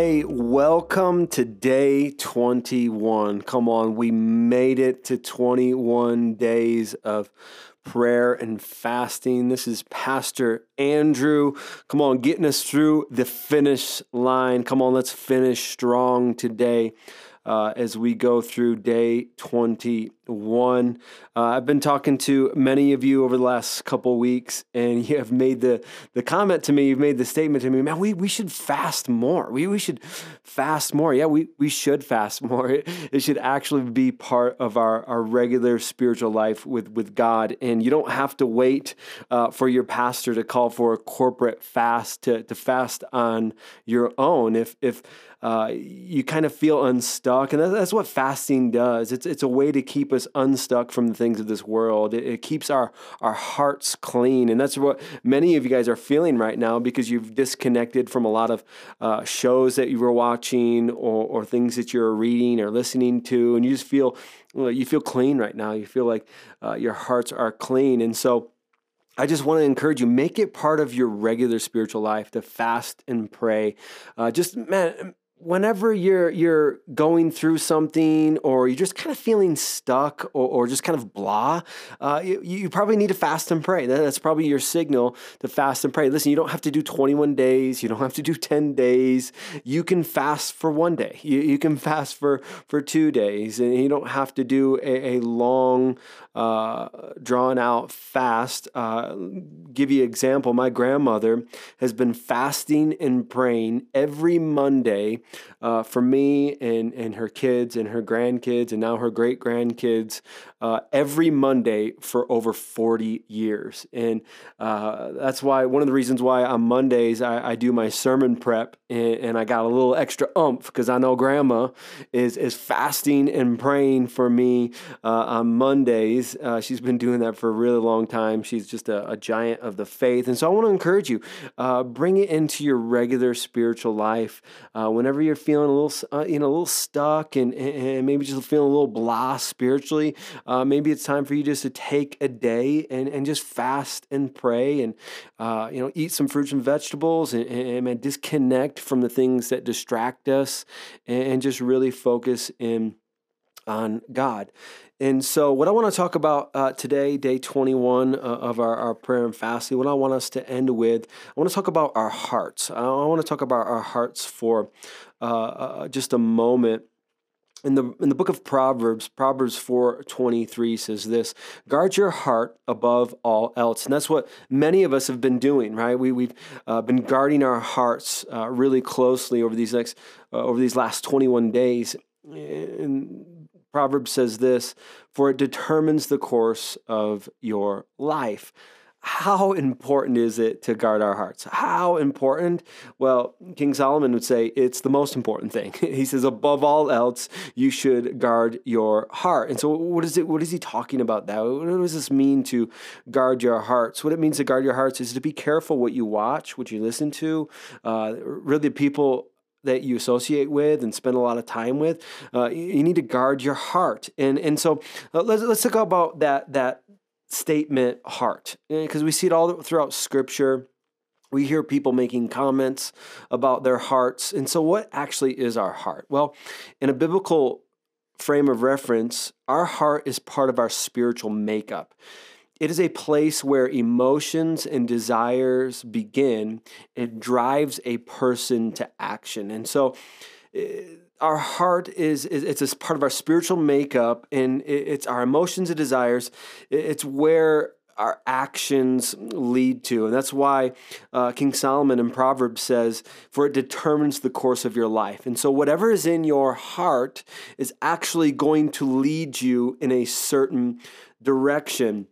Hey, welcome to day 21. Come on, we made it to 21 days of prayer and fasting. This is Pastor Andrew. Come on, getting us through the finish line. Come on, let's finish strong today uh, as we go through day 21. Uh, I've been talking to many of you over the last couple weeks, and you have made the, the comment to me, you've made the statement to me, man, we, we should fast more. We, we should fast more. Yeah, we, we should fast more. It, it should actually be part of our, our regular spiritual life with, with God. And you don't have to wait uh, for your pastor to call for a corporate fast to, to fast on your own. If, if uh, you kind of feel unstuck. And that's what fasting does. It's, it's a way to keep us unstuck from the things of this world. It, it keeps our, our hearts clean. And that's what many of you guys are feeling right now because you've disconnected from a lot of uh, shows that you were watching or, or things that you're reading or listening to. And you just feel, you feel clean right now. You feel like uh, your hearts are clean. And so, I just want to encourage you, make it part of your regular spiritual life to fast and pray. Uh, just, man, whenever you're you're going through something or you're just kind of feeling stuck or, or just kind of blah uh, you, you, probably need to fast and pray. That's probably your signal to fast and pray. Listen you don't have to do 21 days. You don't have to do 10 days. You can fast for one day. You, you can fast for for two days. And you don't have to do a, a long uh, drawn out fast. Uh, give you an example. My grandmother has been fasting and praying every Monday uh, for me and, and her kids and her grandkids and now her great grandkids uh, every Monday for over 40 years. And uh, that's why one of the reasons why on Mondays I, I do my sermon prep and, and, I got a little extra umph because I know grandma is, is fasting and praying for me uh, on Mondays. Uh, she's been doing that for a really long time. She's just a, a giant of the faith. And so I want to encourage you uh, bring it into your regular spiritual life. Uh, whenever you're feeling a little, you know, a little stuck and, and maybe just feeling a little blah spiritually, uh, maybe it's time for you just to take a day and, and just fast and pray and, uh, you know, eat some fruits and vegetables and, and, and, disconnect from the things that distract us and, and just really focus in on God. And so, what I want to talk about uh, today, day 21 uh, of our, our prayer and fasting, what I want us to end with, I want to talk about our hearts. I want to talk about our hearts for uh, uh just a moment in the in the book of Proverbs, Proverbs 4:23 says this, guard your heart above all else. And that's what many of us have been doing, right? We we've uh, been guarding our hearts uh, really closely over these next uh, over these last 21 days. And Proverbs says this, for it determines the course of your life how important is it to guard our hearts? How important? Well, King Solomon would say it's the most important thing. he says, above all else, you should guard your heart. And so, what is it? What is he talking about? That what does this mean to guard your hearts? What it means to guard your hearts is to be careful what you watch, what you listen to. Uh, really, people that you associate with and spend a lot of time with. Uh, you need to guard your heart, and and so uh, let's let's talk about that that statement heart. Because we see it all throughout scripture. We hear people making comments about their hearts. And so what actually is our heart? Well in a biblical frame of reference our heart is part of our spiritual makeup it is a place where emotions and desires begin. It drives a person to action. And so eh, our heart is, is it's a part of our spiritual makeup and it's our emotions and desires. It's where our actions lead to. And that's why uh, king solomon in proverbs says for it determines the course of your life. And so whatever is in your heart is actually going to lead you in a certain direction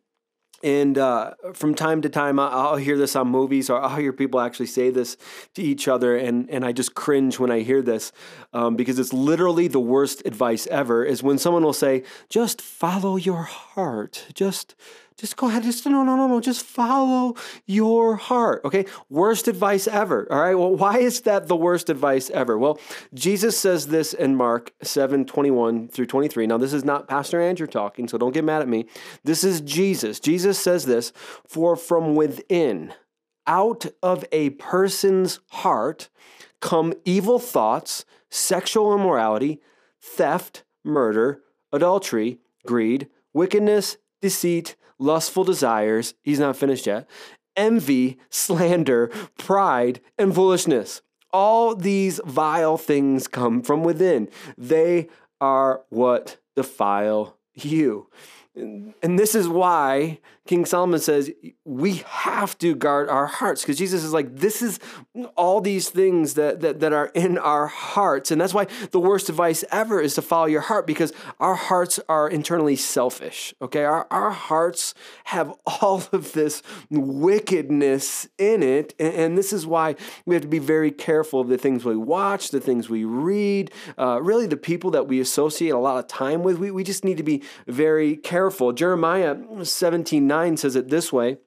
and uh, from time to time, I'll hear this on movies, or I'll hear people actually say this to each other, and, and I just cringe when I hear this um, because it's literally the worst advice ever. Is when someone will say, "Just follow your heart," just just go ahead. Just no, no, no, no. Just follow your heart. Okay. Worst advice ever. All right. Well, why is that the worst advice ever? Well, Jesus says this in Mark 7 21 through 23. Now, this is not Pastor Andrew talking, so don't get mad at me. This is Jesus. Jesus says this For from within, out of a person's heart, come evil thoughts, sexual immorality, theft, murder, adultery, greed, wickedness, deceit, lustful desires. He's not finished yet. Envy, slander, pride, and foolishness. All these vile things come from within. They are what defile you. And this is why King Solomon says we have to guard our hearts because Jesus is like, this is all these things that, that, that are in our hearts. And that's why the worst advice ever is to follow your heart because our hearts are internally selfish. Okay. Our, our hearts have all of this wickedness in it. And, and this is why we have to be very careful of the things we watch, the things we read, uh, really the people that we associate a lot of time with. We, we just need to be very careful. Jeremiah 17 9 says it this way.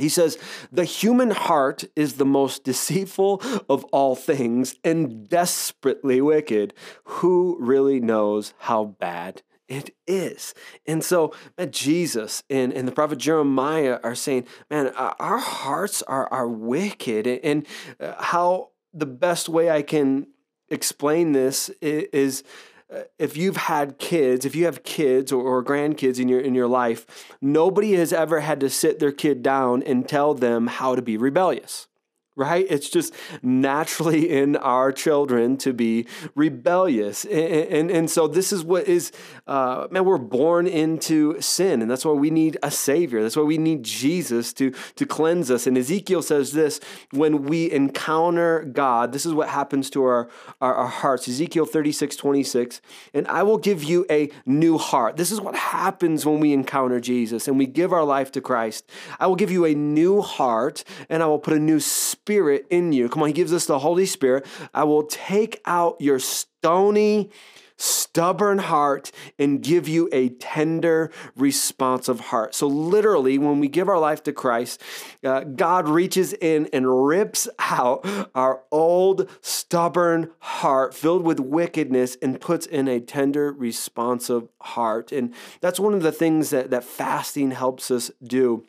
He says, The human heart is the most deceitful of all things and desperately wicked. Who really knows how bad it is? And so, Jesus and, and the prophet Jeremiah are saying, Man, our hearts are, are wicked. And uh, how the best way I can explain this is uh, Uh, if you've had kids, if you have kids or, or, grandkids in your in your life, nobody has ever had to sit their kid down and tell them how to be rebellious right? It's just naturally in our children to be rebellious. And, and, and so this is what is, uh, man, we're born into sin. And that's why we need a Savior. That's why we need Jesus to, to cleanse us. And Ezekiel says this when we encounter God, this is what happens to our, our, our hearts. Ezekiel 36, 26. And I will give you a new heart. This is what happens when we encounter Jesus and we give our life to Christ. I will give you a new heart and I will put a new spirit Spirit in you. Come on, He gives us the Holy Spirit. I will take out your stony, stubborn heart and give you a tender, responsive heart. So, literally, when we give our life to Christ, uh, God reaches in and rips out our old, stubborn heart filled with wickedness and puts in a tender, responsive heart. And that's one of the things that, that fasting helps us do.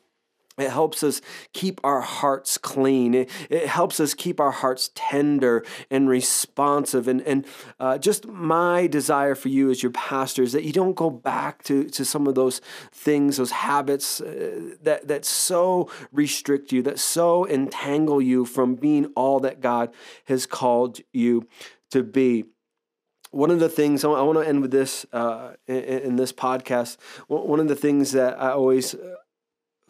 It helps us keep our hearts clean. It, it, helps us keep our hearts tender and responsive. And, and uh, just my desire for you as your pastor is that you don't go back to, to some of those things, those habits uh, that, that so restrict you, that so entangle you from being all that God has called you to be one of the things I want to end with this uh, in, in, this podcast. One of the things that I always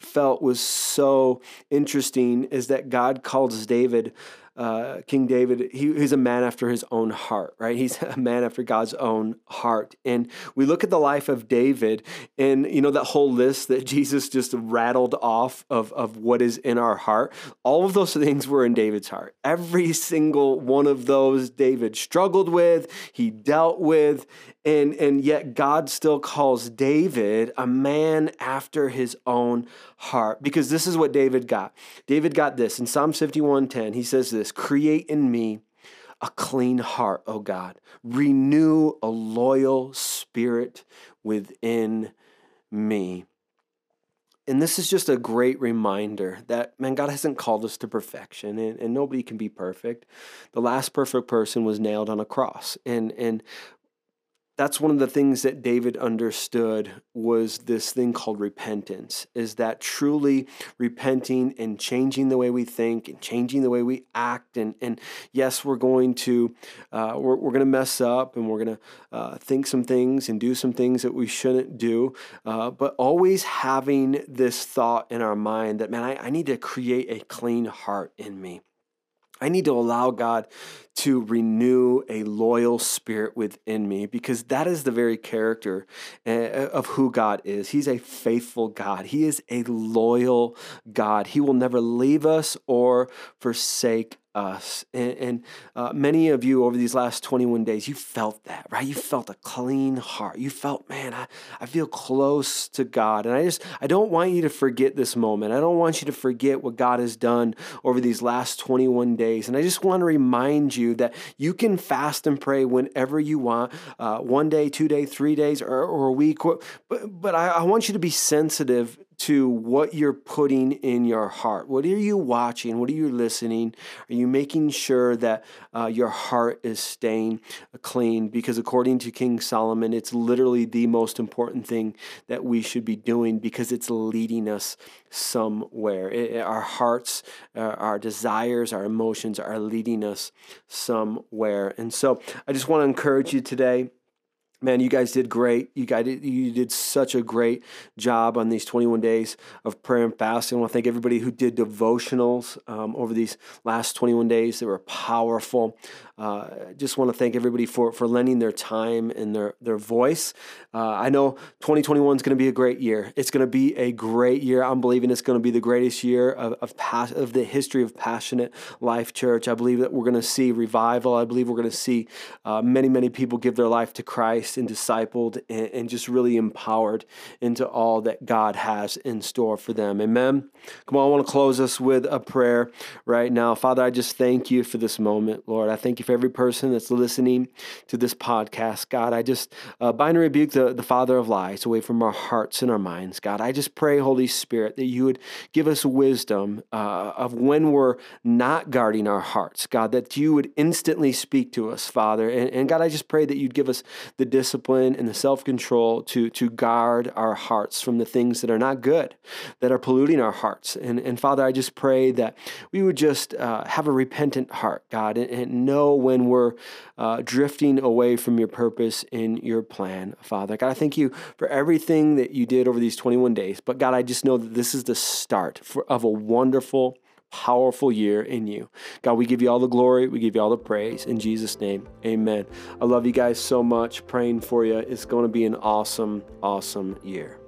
felt was so interesting is that God calls David uh, King David, he, he's a man after his own heart, right? He's a man after God's own heart. And we look at the life of David and, you know, that whole list that Jesus just rattled off of, of what is in our heart. All of those things were in David's heart. Every single one of those David struggled with, he dealt with, and, and yet God still calls David a man after his own heart because this is what David got. David got this in Psalm 51:10. He says this, "Create in me a clean heart, O God. Renew a loyal spirit within me." And this is just a great reminder that, man, God hasn't called us to perfection and, and nobody can be perfect. The last perfect person was nailed on a cross. And, and that's one of the things that David understood was this thing called repentance is that truly repenting and changing the way we think and changing the way we act and and yes we're going to uh, we're, we're going to mess up and we're going to uh, think some things and do some things that we shouldn't do uh, but always having this thought in our mind that man I, I need to create a clean heart in me I need to allow God to renew a loyal spirit within me because that is the very character eh, of who God is. He's a faithful God, He is a loyal God. He will never leave us or forsake us. And, and uh, many of you over these last 21 days, you felt that, right? You felt a clean heart. You felt, man, I, I feel close to God. And I just, I don't want you to forget this moment. I don't want you to forget what God has done over these last 21 days. And I just want to remind you that you can fast and pray whenever you want uh, one day, two day, three days, or, or a week. But, but I, I want you to be sensitive to what you're putting in your heart. What are you watching? What are you listening? Are you making sure that uh, your heart is staying clean? Because according to King Solomon, it's literally the most important thing that we should be doing because it's leading us somewhere. It, our hearts, uh, our desires, our emotions are leading us somewhere. And so I just want to encourage you today man, you guys did great. You guys, you did such a great job on these 21 days of prayer and fasting. I want to thank everybody who did devotionals um, over these last 21 days. They were powerful. Uh, just want to thank everybody for for lending their time and their their voice. Uh, I know 2021 is going to be a great year. It's going to be a great year. I'm believing it's going to be the greatest year of of, pas- of the history of Passionate Life Church. I believe that we're going to see revival. I believe we're going to see uh, many many people give their life to Christ and discipled and, and just really empowered into all that God has in store for them. Amen. Come on, I want to close us with a prayer right now. Father, I just thank you for this moment, Lord. I thank you for every person that's listening to this podcast. God, I just uh, bind and rebuke the, the father of lies away from our hearts and our minds. God, I just pray, Holy Spirit, that you would give us wisdom uh, of when we're not guarding our hearts. God, that you would instantly speak to us, Father. And, and God, I just pray that you'd give us the discipline and the self control to, to guard our hearts from the things that are not good, that are polluting our hearts. And, and Father, I just pray that we would just uh, have a repentant heart, God, and, and know when we're uh, drifting away from your purpose in your plan, Father. God, I thank you for everything that you did over these 21 days. But God, I just know that this is the start for, of a wonderful, powerful year in you. God, we give you all the glory. We give you all the praise. In Jesus' name, amen. I love you guys so much. Praying for you. It's going to be an awesome, awesome year.